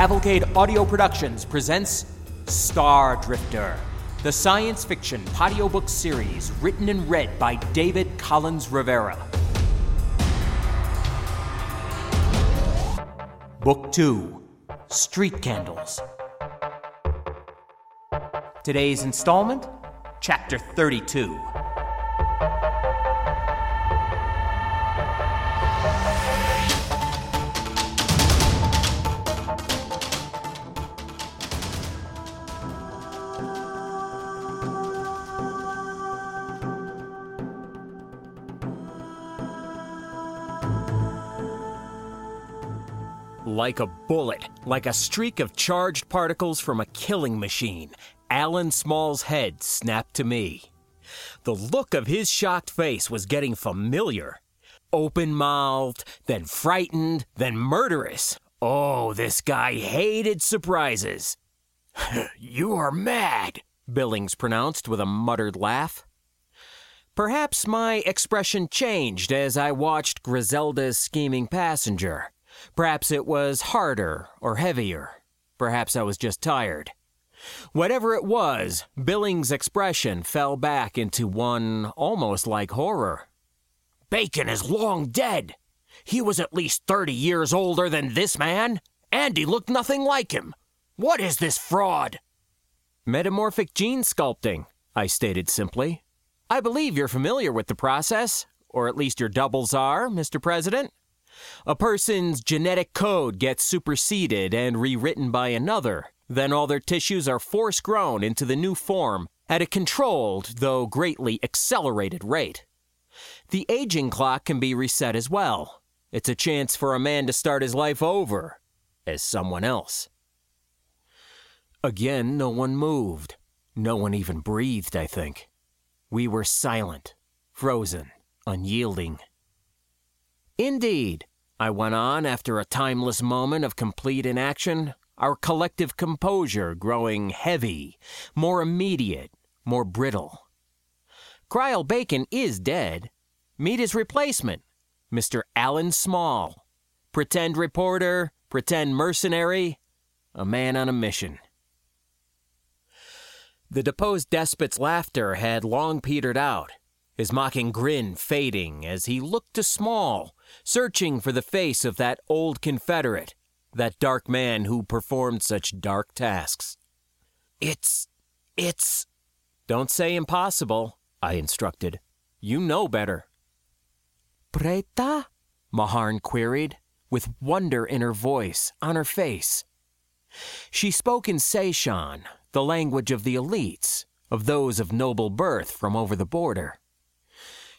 Cavalcade Audio Productions presents Star Drifter, the science fiction patio audiobook series written and read by David Collins Rivera. Book 2 Street Candles. Today's installment, Chapter 32. Like a bullet, like a streak of charged particles from a killing machine, Alan Small's head snapped to me. The look of his shocked face was getting familiar. Open mouthed, then frightened, then murderous. Oh, this guy hated surprises. you are mad, Billings pronounced with a muttered laugh. Perhaps my expression changed as I watched Griselda's scheming passenger. Perhaps it was harder or heavier. Perhaps I was just tired. Whatever it was, Billings' expression fell back into one almost like horror. Bacon is long dead. He was at least 30 years older than this man, and he looked nothing like him. What is this fraud? Metamorphic gene sculpting, I stated simply. I believe you're familiar with the process, or at least your doubles are, Mr. President. A person's genetic code gets superseded and rewritten by another. Then all their tissues are force grown into the new form at a controlled, though greatly accelerated rate. The aging clock can be reset as well. It's a chance for a man to start his life over as someone else. Again, no one moved. No one even breathed, I think. We were silent, frozen, unyielding. Indeed, I went on after a timeless moment of complete inaction, our collective composure growing heavy, more immediate, more brittle. Cryle Bacon is dead. Meet his replacement, Mr. Alan Small. Pretend reporter, pretend mercenary, a man on a mission. The deposed despot's laughter had long petered out, his mocking grin fading as he looked to Small, searching for the face of that old Confederate, that dark man who performed such dark tasks. It's. it's. Don't say impossible, I instructed. You know better. Preta? Maharn queried, with wonder in her voice, on her face. She spoke in Seishan, the language of the elites, of those of noble birth from over the border.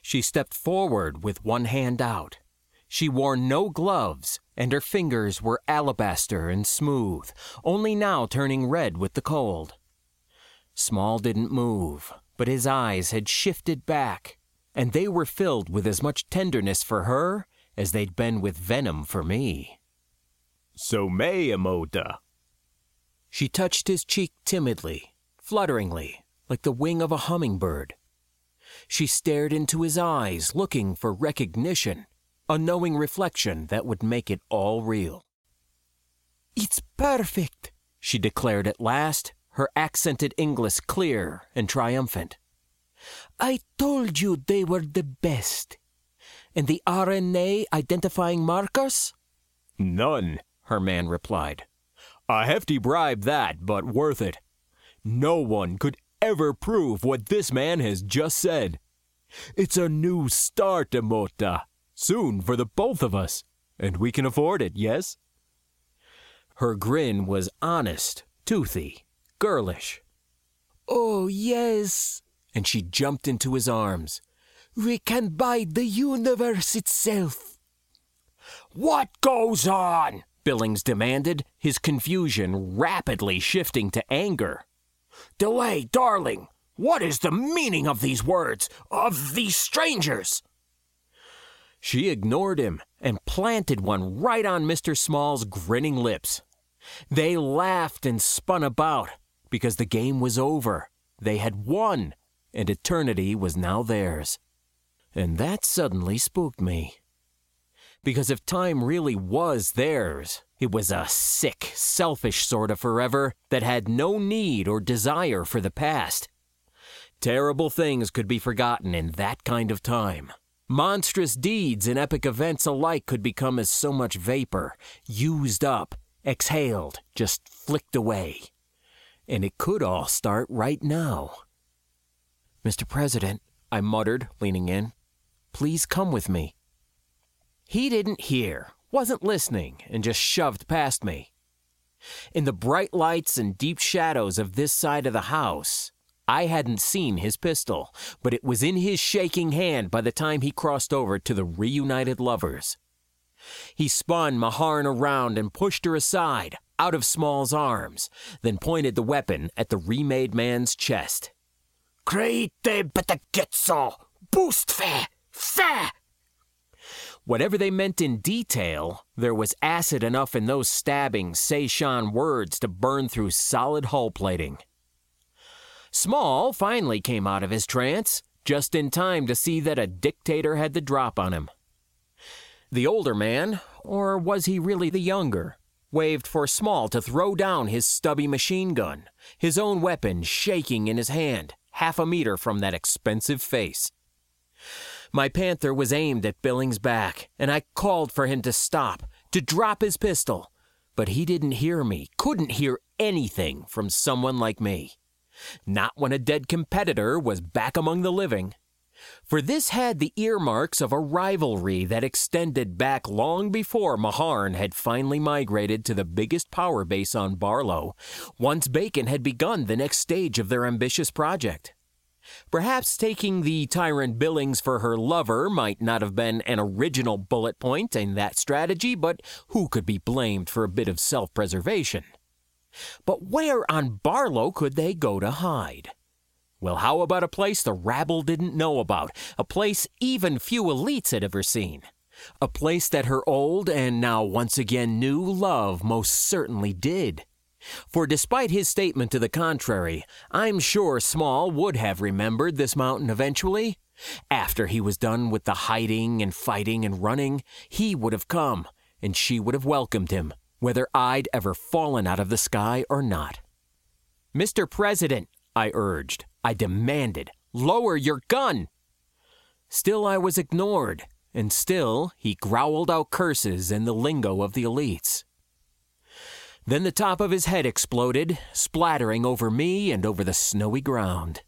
She stepped forward with one hand out. She wore no gloves, and her fingers were alabaster and smooth, only now turning red with the cold. Small didn't move, but his eyes had shifted back, and they were filled with as much tenderness for her as they'd been with venom for me. So may, Amota. She touched his cheek timidly, flutteringly, like the wing of a hummingbird. She stared into his eyes, looking for recognition, a knowing reflection that would make it all real. It's perfect, she declared at last, her accented English clear and triumphant. I told you they were the best. And the RNA identifying markers? None, her man replied. A hefty bribe that, but worth it. No one could ever prove what this man has just said. It's a new start, Amota. Soon for the both of us. And we can afford it, yes? Her grin was honest, toothy, girlish. Oh, yes. And she jumped into his arms. We can buy the universe itself. What goes on? Billings demanded, his confusion rapidly shifting to anger. DeLay, darling! What is the meaning of these words, of these strangers? She ignored him and planted one right on Mr. Small's grinning lips. They laughed and spun about because the game was over. They had won, and eternity was now theirs. And that suddenly spooked me. Because if time really was theirs, it was a sick, selfish sort of forever that had no need or desire for the past. Terrible things could be forgotten in that kind of time. Monstrous deeds and epic events alike could become as so much vapor, used up, exhaled, just flicked away. And it could all start right now. Mr. President, I muttered, leaning in, please come with me. He didn't hear, wasn't listening, and just shoved past me. In the bright lights and deep shadows of this side of the house, I hadn't seen his pistol, but it was in his shaking hand by the time he crossed over to the reunited lovers. He spun Maharn around and pushed her aside, out of Small's arms, then pointed the weapon at the remade man's chest. Creite betagezzo, boost fair, fair! Whatever they meant in detail, there was acid enough in those stabbing Seishan words to burn through solid hull plating. Small finally came out of his trance, just in time to see that a dictator had the drop on him. The older man, or was he really the younger, waved for Small to throw down his stubby machine gun, his own weapon shaking in his hand, half a meter from that expensive face. My panther was aimed at Billings' back, and I called for him to stop, to drop his pistol. But he didn't hear me, couldn't hear anything from someone like me. Not when a dead competitor was back among the living. For this had the earmarks of a rivalry that extended back long before Maharn had finally migrated to the biggest power base on Barlow, once Bacon had begun the next stage of their ambitious project. Perhaps taking the tyrant Billings for her lover might not have been an original bullet point in that strategy, but who could be blamed for a bit of self preservation? But where on Barlow could they go to hide? Well, how about a place the rabble didn't know about? A place even few elites had ever seen? A place that her old and now once again new love most certainly did. For despite his statement to the contrary, I'm sure Small would have remembered this mountain eventually. After he was done with the hiding and fighting and running, he would have come, and she would have welcomed him, whether I'd ever fallen out of the sky or not. Mr. President, I urged, I demanded, lower your gun! Still I was ignored, and still he growled out curses in the lingo of the elites. Then the top of his head exploded, splattering over me and over the snowy ground.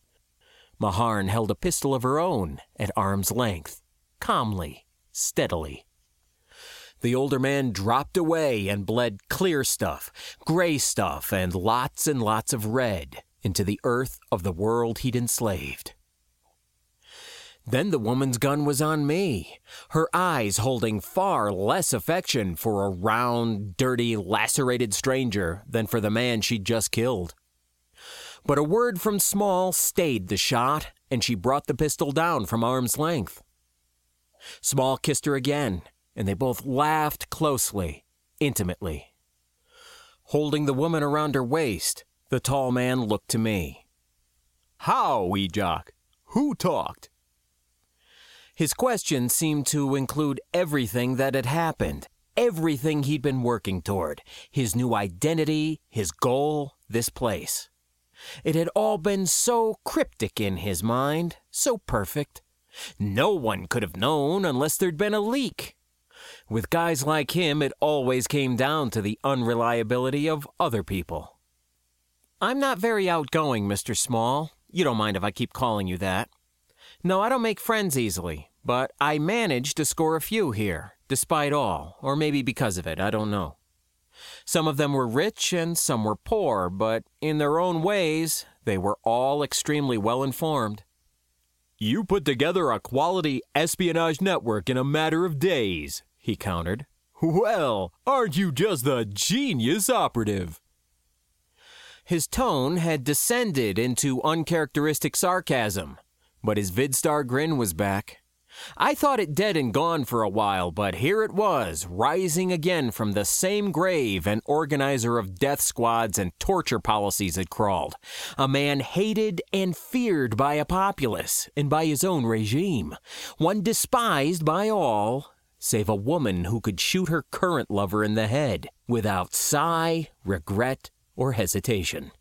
Maharn held a pistol of her own at arm's length, calmly, steadily. The older man dropped away and bled clear stuff, gray stuff, and lots and lots of red into the earth of the world he'd enslaved. Then the woman's gun was on me, her eyes holding far less affection for a round, dirty, lacerated stranger than for the man she'd just killed. But a word from Small stayed the shot, and she brought the pistol down from arm's length. Small kissed her again, and they both laughed closely, intimately. Holding the woman around her waist, the tall man looked to me. How, Ejoq? Who talked? His question seemed to include everything that had happened, everything he'd been working toward his new identity, his goal, this place. It had all been so cryptic in his mind, so perfect. No one could have known unless there'd been a leak. With guys like him, it always came down to the unreliability of other people. I'm not very outgoing, Mr. Small. You don't mind if I keep calling you that. No, I don't make friends easily, but I managed to score a few here, despite all, or maybe because of it, I don't know. Some of them were rich and some were poor, but in their own ways, they were all extremely well informed. You put together a quality espionage network in a matter of days, he countered. Well, aren't you just the genius operative? His tone had descended into uncharacteristic sarcasm, but his VidStar grin was back. I thought it dead and gone for a while, but here it was, rising again from the same grave an organizer of death squads and torture policies had crawled. A man hated and feared by a populace and by his own regime. One despised by all, save a woman who could shoot her current lover in the head without sigh, regret, or hesitation.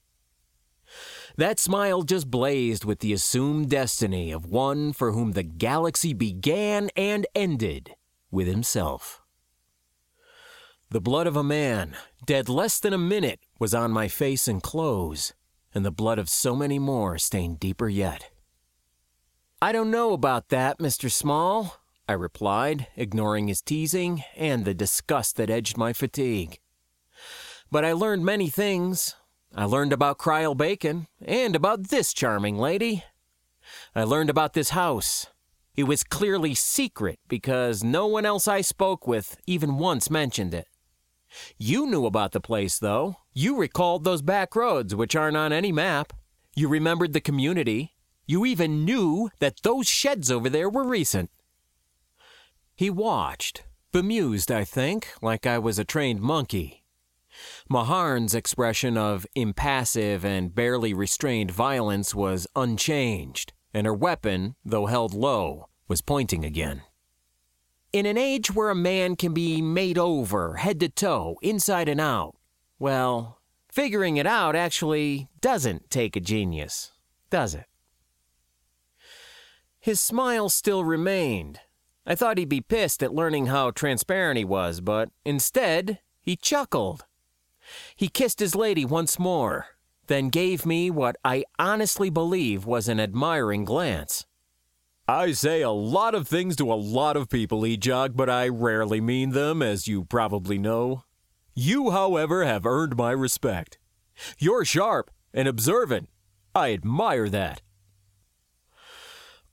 That smile just blazed with the assumed destiny of one for whom the galaxy began and ended with himself. The blood of a man, dead less than a minute, was on my face and clothes, and the blood of so many more stained deeper yet. I don't know about that, Mr. Small, I replied, ignoring his teasing and the disgust that edged my fatigue. But I learned many things. I learned about Cryle Bacon and about this charming lady. I learned about this house. It was clearly secret because no one else I spoke with even once mentioned it. You knew about the place, though. You recalled those back roads, which aren't on any map. You remembered the community. You even knew that those sheds over there were recent. He watched, bemused, I think, like I was a trained monkey. Maharn's expression of impassive and barely restrained violence was unchanged, and her weapon, though held low, was pointing again. In an age where a man can be made over head to toe, inside and out, well, figuring it out actually doesn't take a genius, does it? His smile still remained. I thought he'd be pissed at learning how transparent he was, but instead, he chuckled. He kissed his lady once more, then gave me what I honestly believe was an admiring glance. I say a lot of things to a lot of people, Ejoq, but I rarely mean them, as you probably know. You, however, have earned my respect. You're sharp and observant. I admire that.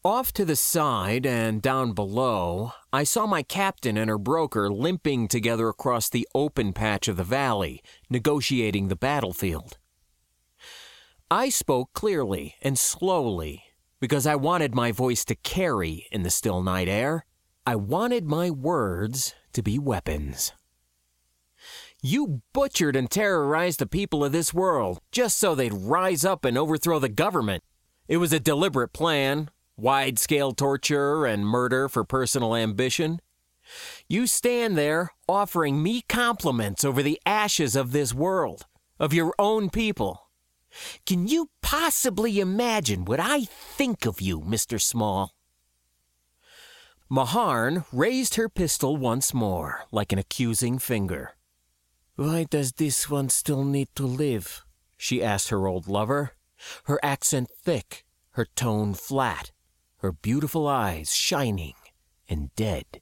Off to the side and down below, I saw my captain and her broker limping together across the open patch of the valley, negotiating the battlefield. I spoke clearly and slowly because I wanted my voice to carry in the still night air. I wanted my words to be weapons. You butchered and terrorized the people of this world just so they'd rise up and overthrow the government. It was a deliberate plan, wide scale torture and murder for personal ambition. You stand there offering me compliments over the ashes of this world, of your own people. Can you possibly imagine what I think of you, Mr. Small? Maharn raised her pistol once more, like an accusing finger. Why does this one still need to live? she asked her old lover, her accent thick, her tone flat, her beautiful eyes shining and dead.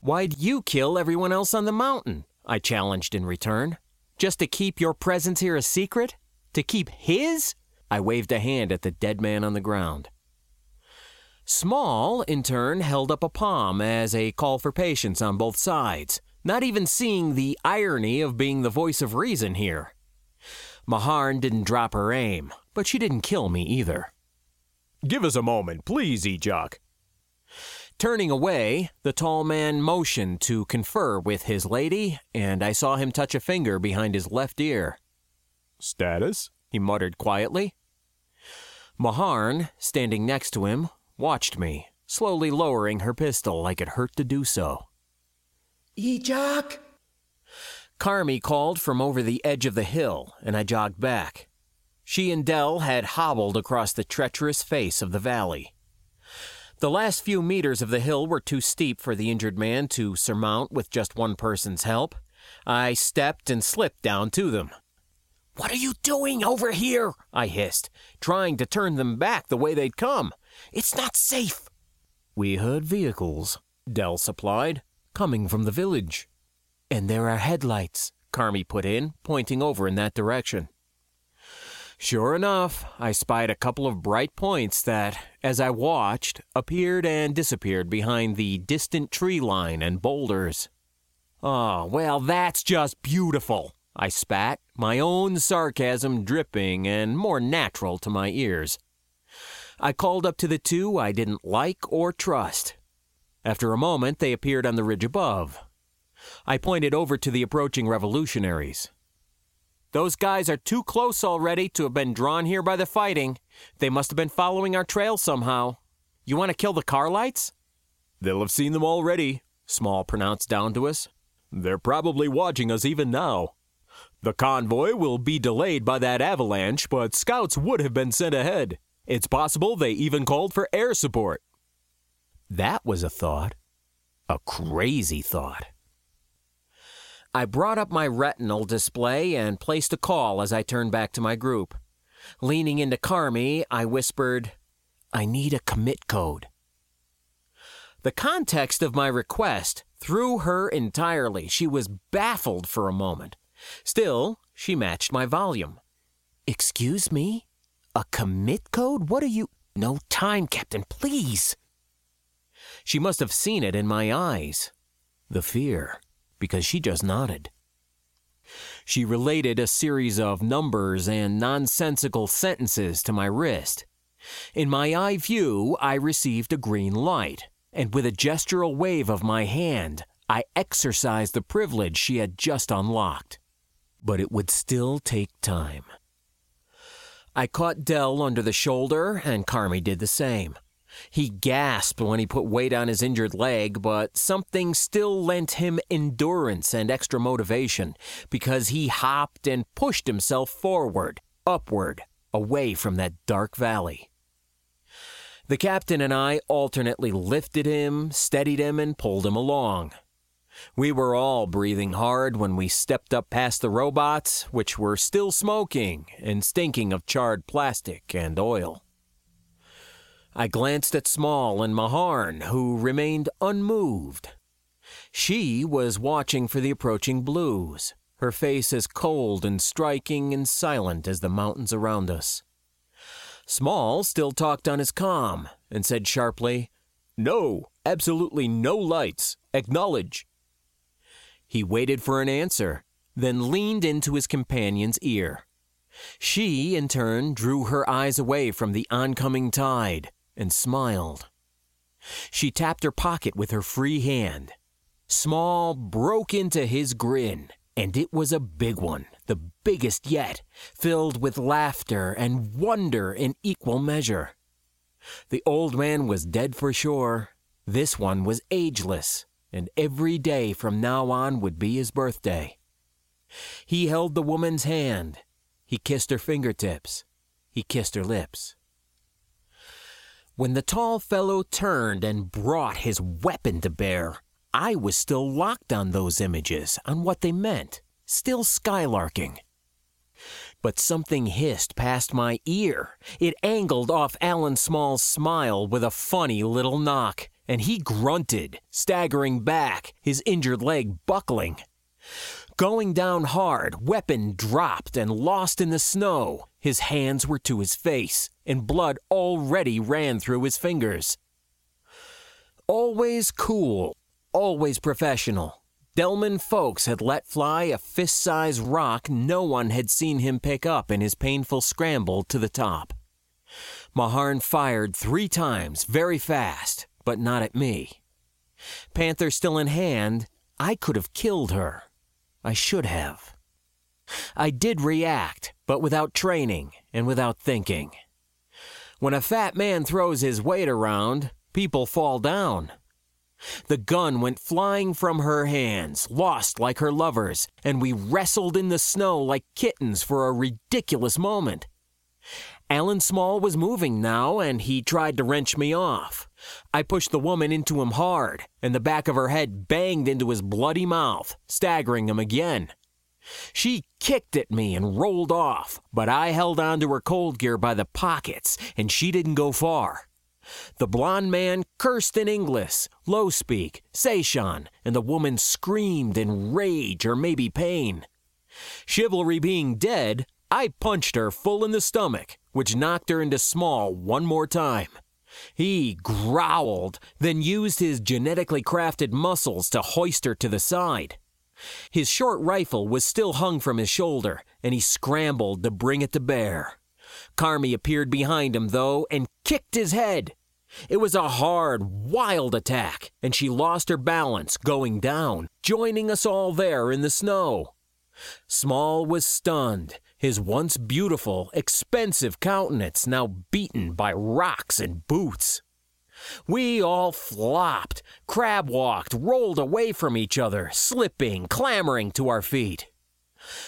Why'd you kill everyone else on the mountain? I challenged in return. Just to keep your presence here a secret? To keep his? I waved a hand at the dead man on the ground. Small, in turn, held up a palm as a call for patience on both sides, not even seeing the irony of being the voice of reason here. Maharn didn't drop her aim, but she didn't kill me either. Give us a moment, please, Ejoq. Turning away, the tall man motioned to confer with his lady, and I saw him touch a finger behind his left ear. Status? he muttered quietly. Maharn, standing next to him, watched me, slowly lowering her pistol like it hurt to do so. Ejoq! Carmi called from over the edge of the hill, and I jogged back. She and Dell had hobbled across the treacherous face of the valley. The last few meters of the hill were too steep for the injured man to surmount with just one person's help. I stepped and slipped down to them. What are you doing over here? I hissed, trying to turn them back the way they'd come. It's not safe. We heard vehicles, Dell supplied, coming from the village. And there are headlights, Carmi put in, pointing over in that direction. Sure enough, I spied a couple of bright points that, as I watched, appeared and disappeared behind the distant tree line and boulders. Oh, well, that's just beautiful, I spat, my own sarcasm dripping and more natural to my ears. I called up to the two I didn't like or trust. After a moment, they appeared on the ridge above. I pointed over to the approaching revolutionaries. Those guys are too close already to have been drawn here by the fighting. They must have been following our trail somehow. You want to kill the car lights? They'll have seen them already, Small pronounced down to us. They're probably watching us even now. The convoy will be delayed by that avalanche, but scouts would have been sent ahead. It's possible they even called for air support. That was a thought. A crazy thought. I brought up my retinal display and placed a call as I turned back to my group. Leaning into Carmi, I whispered, I need a commit code. The context of my request threw her entirely. She was baffled for a moment. Still, she matched my volume. Excuse me? A commit code? What are you. No time, Captain, please. She must have seen it in my eyes. The fear, because she just nodded. She related a series of numbers and nonsensical sentences to my wrist. In my eye view, I received a green light, and with a gestural wave of my hand, I exercised the privilege she had just unlocked. But it would still take time. I caught Dell under the shoulder, and Carmi did the same. He gasped when he put weight on his injured leg, but something still lent him endurance and extra motivation because he hopped and pushed himself forward, upward, away from that dark valley. The captain and I alternately lifted him, steadied him, and pulled him along. We were all breathing hard when we stepped up past the robots, which were still smoking and stinking of charred plastic and oil. I glanced at Small and Maharn, who remained unmoved. She was watching for the approaching blues, her face as cold and striking and silent as the mountains around us. Small still talked on his comm and said sharply, No, absolutely no lights. Acknowledge. He waited for an answer, then leaned into his companion's ear. She, in turn, drew her eyes away from the oncoming tide and smiled. She tapped her pocket with her free hand. Small broke into his grin, and it was a big one, the biggest yet, filled with laughter and wonder in equal measure. The old man was dead for sure. This one was ageless, and every day from now on would be his birthday. He held the woman's hand. He kissed her fingertips. He kissed her lips. When the tall fellow turned and brought his weapon to bear, I was still locked on those images, on what they meant, still skylarking. But something hissed past my ear. It angled off Alan Small's smile with a funny little knock, and he grunted, staggering back, his injured leg buckling. Going down hard, weapon dropped and lost in the snow. His hands were to his face, and blood already ran through his fingers. Always cool, always professional. Delman Folks had let fly a fist sized rock no one had seen him pick up in his painful scramble to the top. Maharn fired three times, very fast, but not at me. Panther still in hand, I could have killed her. I should have. I did react, but without training and without thinking. When a fat man throws his weight around, people fall down. The gun went flying from her hands, lost like her lover's, and we wrestled in the snow like kittens for a ridiculous moment. Alan Small was moving now, and he tried to wrench me off. I pushed the woman into him hard, and the back of her head banged into his bloody mouth, staggering him again. She kicked at me and rolled off, but I held on to her cold gear by the pockets, and she didn't go far. The blond man cursed in English, low speak, Seishan, and the woman screamed in rage or maybe pain. Chivalry being dead, I punched her full in the stomach, which knocked her into Small one more time. He growled, then used his genetically crafted muscles to hoist her to the side. His short rifle was still hung from his shoulder, and he scrambled to bring it to bear. Carmi appeared behind him, though, and kicked his head. It was a hard, wild attack, and she lost her balance, going down, joining us all there in the snow. Small was stunned, his once beautiful, expensive countenance now beaten by rocks and boots. We all flopped, crab walked, rolled away from each other, slipping, clambering to our feet.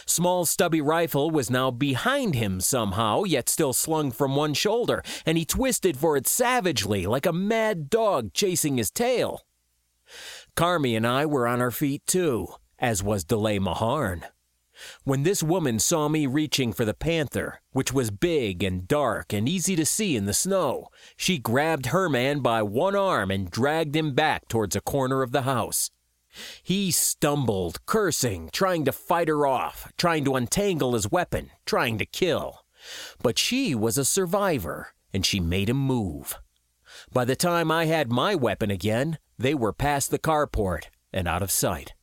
Small stubby rifle was now behind him somehow, yet still slung from one shoulder, and he twisted for it savagely, like a mad dog chasing his tail. Carmi and I were on our feet too, as was DeLay Maharn. When this woman saw me reaching for the panther, which was big and dark and easy to see in the snow, she grabbed her man by one arm and dragged him back towards a corner of the house. He stumbled, cursing, trying to fight her off, trying to untangle his weapon, trying to kill. But she was a survivor, and she made him move. By the time I had my weapon again, they were past the carport and out of sight.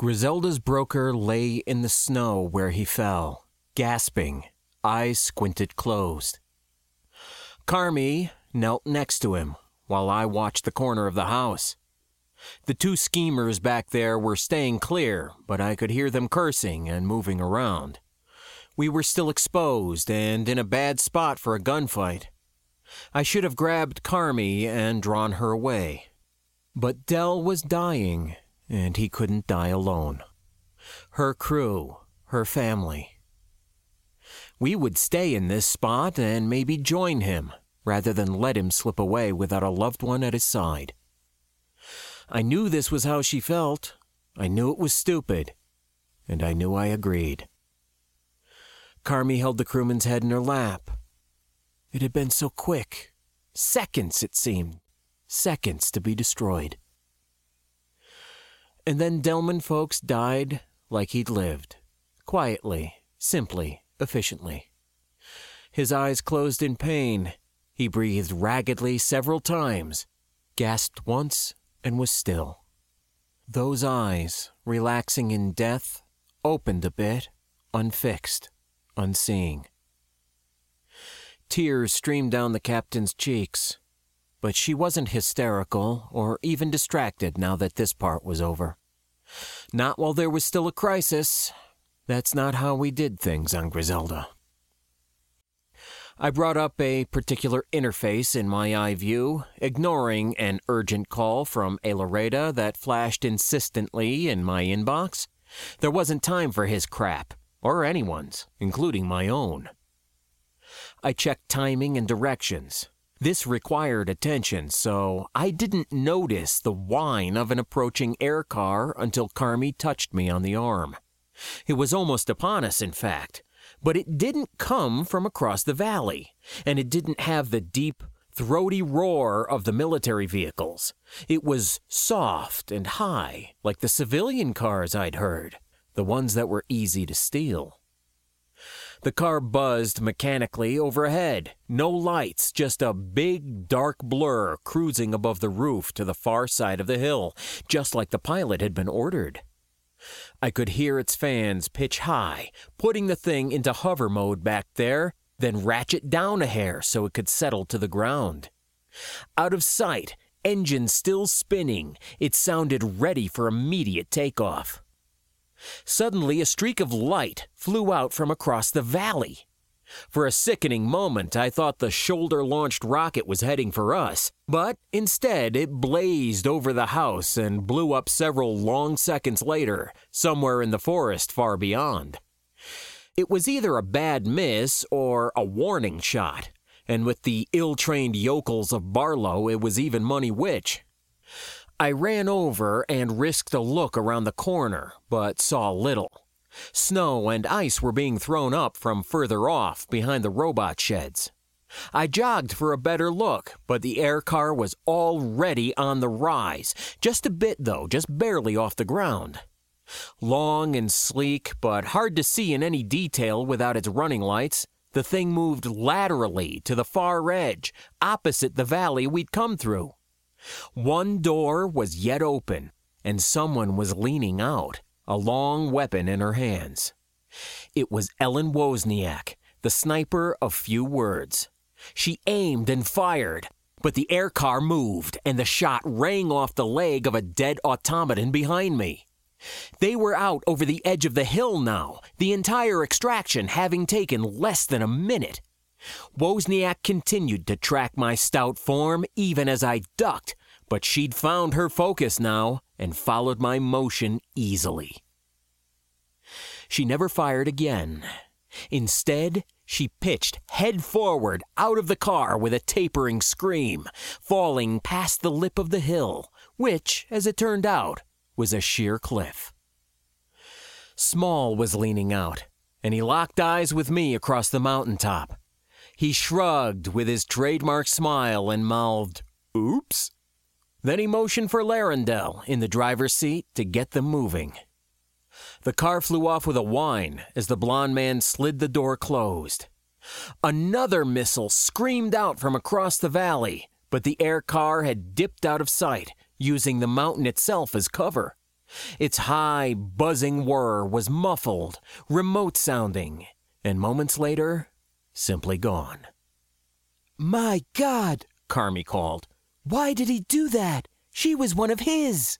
Griselda's broker lay in the snow where he fell, gasping, eyes squinted closed. Carmi knelt next to him while I watched the corner of the house. The two schemers back there were staying clear, but I could hear them cursing and moving around. We were still exposed and in a bad spot for a gunfight. I should have grabbed Carmi and drawn her away. But Dell was dying, and he couldn't die alone. Her crew, her family. We would stay in this spot and maybe join him, rather than let him slip away without a loved one at his side. I knew this was how she felt. I knew it was stupid. And I knew I agreed. Carmi held the crewman's head in her lap. It had been so quick. Seconds, it seemed. Seconds to be destroyed. And then Delman Folks died like he'd lived. Quietly, simply, efficiently. His eyes closed in pain. He breathed raggedly several times, gasped once, and was still. Those eyes, relaxing in death, opened a bit, unfixed, unseeing. Tears streamed down the captain's cheeks, but she wasn't hysterical or even distracted now that this part was over. Not while there was still a crisis. That's not how we did things on Griselda. I brought up a particular interface in my eye view, ignoring an urgent call from a Loreda that flashed insistently in my inbox. There wasn't time for his crap, or anyone's, including my own. I checked timing and directions, this required attention, so I didn't notice the whine of an approaching air car until Carmi touched me on the arm. It was almost upon us, in fact, but it didn't come from across the valley, and it didn't have the deep, throaty roar of the military vehicles. It was soft and high, like the civilian cars I'd heard, the ones that were easy to steal. The car buzzed mechanically overhead. No lights, just a big dark blur cruising above the roof to the far side of the hill, just like the pilot had been ordered. I could hear its fans pitch high, putting the thing into hover mode back there, then ratchet down a hair so it could settle to the ground. Out of sight, engine still spinning, it sounded ready for immediate takeoff. Suddenly, a streak of light flew out from across the valley. For a sickening moment, I thought the shoulder launched rocket was heading for us, but instead it blazed over the house and blew up several long seconds later, somewhere in the forest far beyond. It was either a bad miss or a warning shot, and with the ill trained yokels of Barlow, it was even money which. I ran over and risked a look around the corner, but saw little. Snow and ice were being thrown up from further off behind the robot sheds. I jogged for a better look, but the air car was already on the rise. Just a bit, though, just barely off the ground. Long and sleek, but hard to see in any detail without its running lights, the thing moved laterally to the far edge, opposite the valley we'd come through. One door was yet open, and someone was leaning out, a long weapon in her hands. It was Ellen Wozniak, the sniper of few words. She aimed and fired, but the air car moved, and the shot rang off the leg of a dead automaton behind me. They were out over the edge of the hill now, the entire extraction having taken less than a minute. Wozniak continued to track my stout form even as I ducked, but she'd found her focus now and followed my motion easily. She never fired again. Instead, she pitched head forward out of the car with a tapering scream, falling past the lip of the hill, which, as it turned out, was a sheer cliff. Small was leaning out, and he locked eyes with me across the mountaintop. He shrugged with his trademark smile and mouthed, Oops. Then he motioned for Larendel in the driver's seat to get them moving. The car flew off with a whine as the blond man slid the door closed. Another missile screamed out from across the valley, but the air car had dipped out of sight, using the mountain itself as cover. Its high, buzzing whir was muffled, remote sounding, and moments later, simply gone. My God, Carmi called. why did he do that? She was one of his.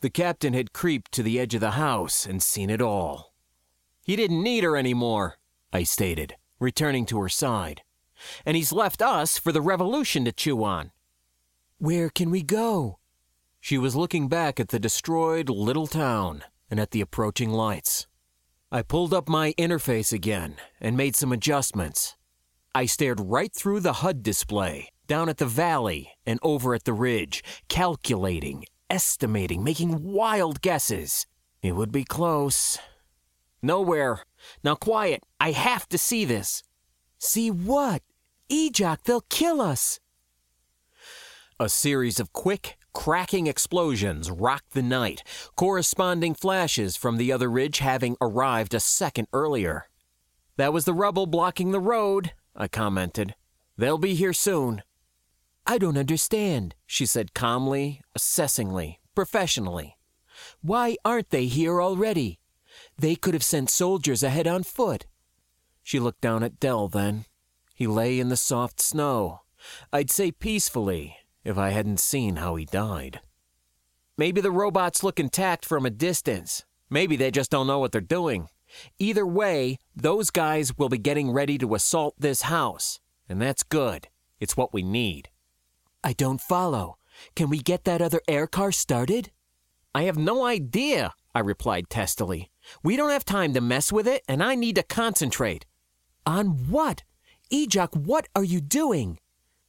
The captain had creeped to the edge of the house and seen it all. He didn't need her anymore, I stated, returning to her side. And he's left us for the revolution to chew on. Where can we go? She was looking back at the destroyed little town and at the approaching lights. I pulled up my interface again and made some adjustments. I stared right through the HUD display, down at the valley and over at the ridge, calculating, estimating, making wild guesses. It would be close. Nowhere. Now quiet. I have to see this. See what? Ejoq, they'll kill us. A series of quick, cracking explosions rocked the night, corresponding flashes from the other ridge having arrived a second earlier. That was the rubble blocking the road, I commented. They'll be here soon. I don't understand. She said calmly, assessingly, professionally. Why aren't they here already? They could have sent soldiers ahead on foot. She looked down at Dell then. He lay in the soft snow. I'd say peacefully, if I hadn't seen how he died. Maybe the robots look intact from a distance. Maybe they just don't know what they're doing. Either way, those guys will be getting ready to assault this house. And that's good. It's what we need. I don't follow. Can we get that other air car started? I have no idea, I replied testily. We don't have time to mess with it, and I need to concentrate. On what? Ejoq, what are you doing?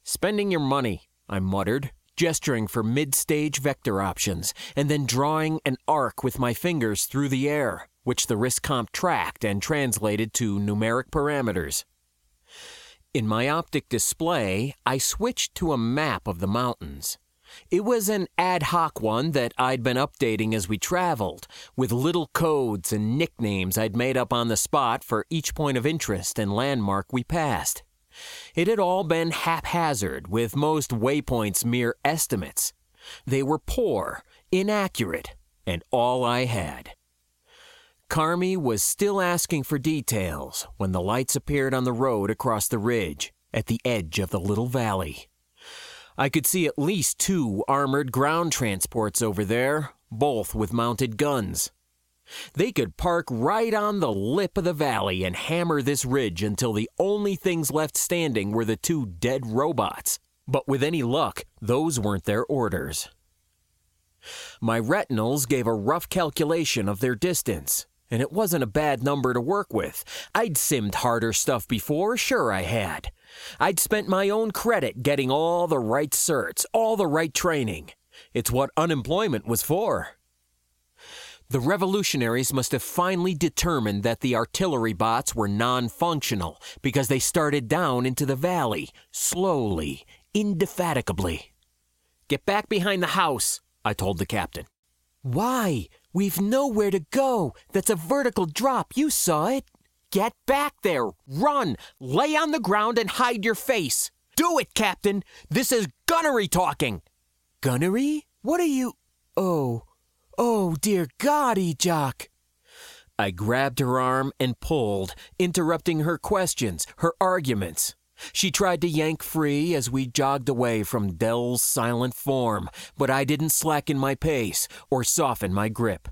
Spending your money, I muttered, gesturing for mid stage vector options, and then drawing an arc with my fingers through the air, which the RISCOMP tracked and translated to numeric parameters. In my optic display, I switched to a map of the mountains. It was an ad hoc one that I'd been updating as we traveled, with little codes and nicknames I'd made up on the spot for each point of interest and landmark we passed. It had all been haphazard, with most waypoints mere estimates. They were poor, inaccurate, and all I had. Carmi was still asking for details when the lights appeared on the road across the ridge, at the edge of the little valley. I could see at least two armored ground transports over there, both with mounted guns. They could park right on the lip of the valley and hammer this ridge until the only things left standing were the two dead robots. But with any luck, those weren't their orders. My retinals gave a rough calculation of their distance, and it wasn't a bad number to work with. I'd simmed harder stuff before, sure I had. I'd spent my own credit getting all the right certs, all the right training. It's what unemployment was for. The revolutionaries must have finally determined that the artillery bots were non functional because they started down into the valley, slowly, indefatigably. Get back behind the house, I told the captain. Why? We've nowhere to go. That's a vertical drop. You saw it. Get back there! Run! Lay on the ground and hide your face! Do it, Captain! This is gunnery talking! Gunnery? What are you. Oh. Oh, dear God, Ejoq! I grabbed her arm and pulled, interrupting her questions, her arguments. She tried to yank free as we jogged away from Dell's silent form, but I didn't slacken my pace or soften my grip.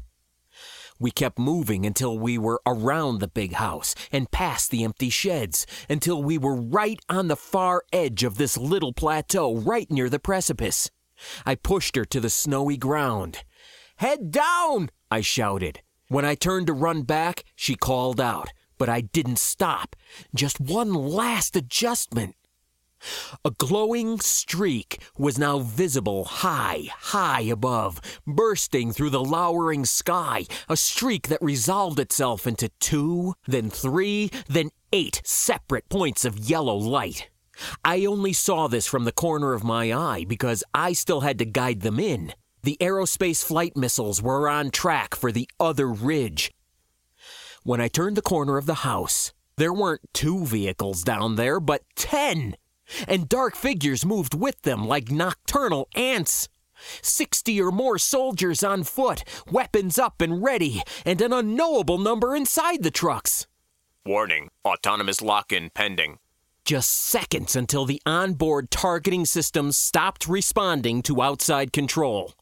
We kept moving until we were around the big house and past the empty sheds, until we were right on the far edge of this little plateau, right near the precipice. I pushed her to the snowy ground. Head down! I shouted. When I turned to run back, she called out, but I didn't stop. Just one last adjustment. A glowing streak was now visible high, high above, bursting through the lowering sky, a streak that resolved itself into two, then three, then eight separate points of yellow light. I only saw this from the corner of my eye because I still had to guide them in. The aerospace flight missiles were on track for the other ridge. When I turned the corner of the house, there weren't two vehicles down there, but ten and dark figures moved with them like nocturnal ants. Sixty or more soldiers on foot, weapons up and ready, and an unknowable number inside the trucks. Warning autonomous lock in pending. Just seconds until the onboard targeting system stopped responding to outside control.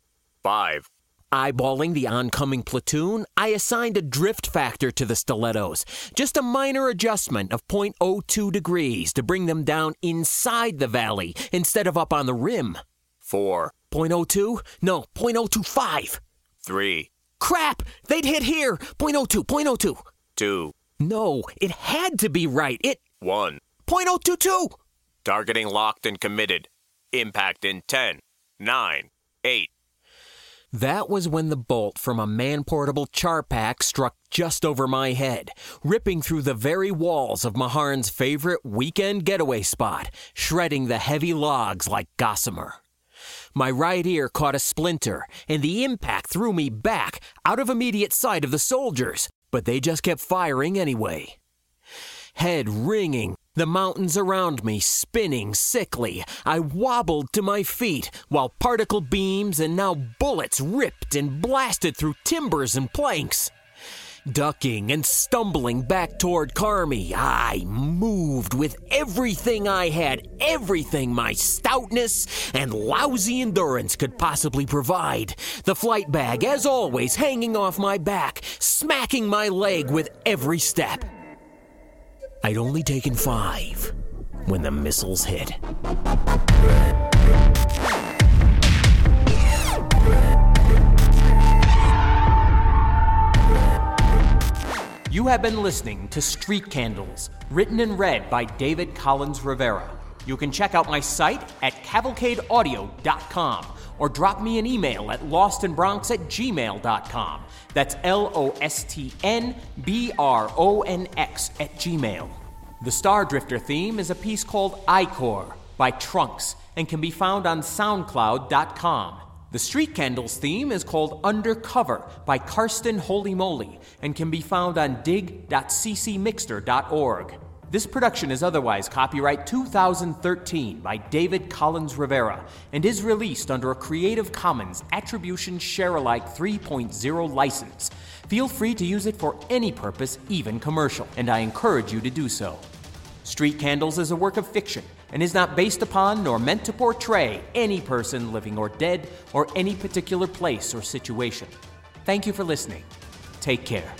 Five, Eyeballing the oncoming platoon, I assigned a drift factor to the stilettos, just a minor adjustment of 0.02 degrees to bring them down inside the valley instead of up on the rim. four, 0.02? No, 0.025. three, Crap! They'd hit here! 0.02, 0.02. two, No, it had to be right. It. one. 0.022! Targeting locked and committed. Impact in 10, 9, 8. That was when the bolt from a man portable Charpak struck just over my head, ripping through the very walls of Maharn's favorite weekend getaway spot, shredding the heavy logs like gossamer. My right ear caught a splinter, and the impact threw me back, out of immediate sight of the soldiers, but they just kept firing anyway. Head ringing, the mountains around me spinning sickly, I wobbled to my feet while particle beams and now bullets ripped and blasted through timbers and planks. Ducking and stumbling back toward Carmi, I moved with everything I had, everything my stoutness and lousy endurance could possibly provide. The flight bag, as always, hanging off my back, smacking my leg with every step. I'd only taken five when the missiles hit. You have been listening to Street Candles, written and read by David Collins Rivera. You can check out my site at cavalcadeaudio.com or drop me an email at lostinbronx at gmail.com. That's L O S T N B R O N X at gmail. The Star Drifter theme is a piece called Icor by Trunks and can be found on SoundCloud.com. The Street Candles theme is called Undercover by Karsten Holy Moly and can be found on dig.ccmixter.org. This production is otherwise copyright 2013 by David Collins Rivera and is released under a Creative Commons Attribution Share Alike 3.0 license. Feel free to use it for any purpose, even commercial, and I encourage you to do so. Street Candles is a work of fiction and is not based upon nor meant to portray any person, living or dead, or any particular place or situation. Thank you for listening. Take care.